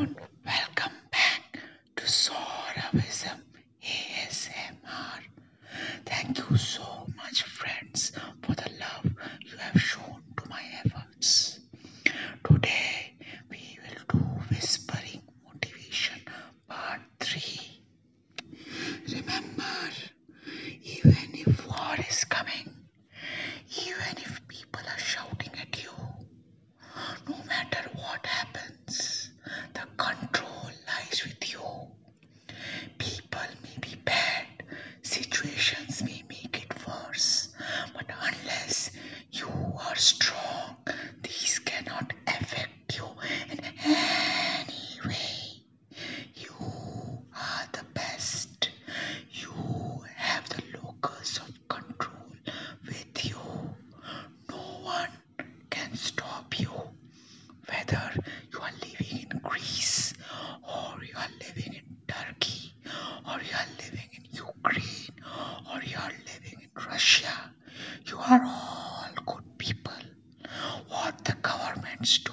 everyone, welcome back to ASMR. Situations may make it worse, but unless you are strong, these cannot affect you in any way. You are the best. You have the locus of control with you. No one can stop you. Whether you are living in Greece or you are living in Turkey or you are living in Ukraine you are living in Russia, you are all good people. What the governments do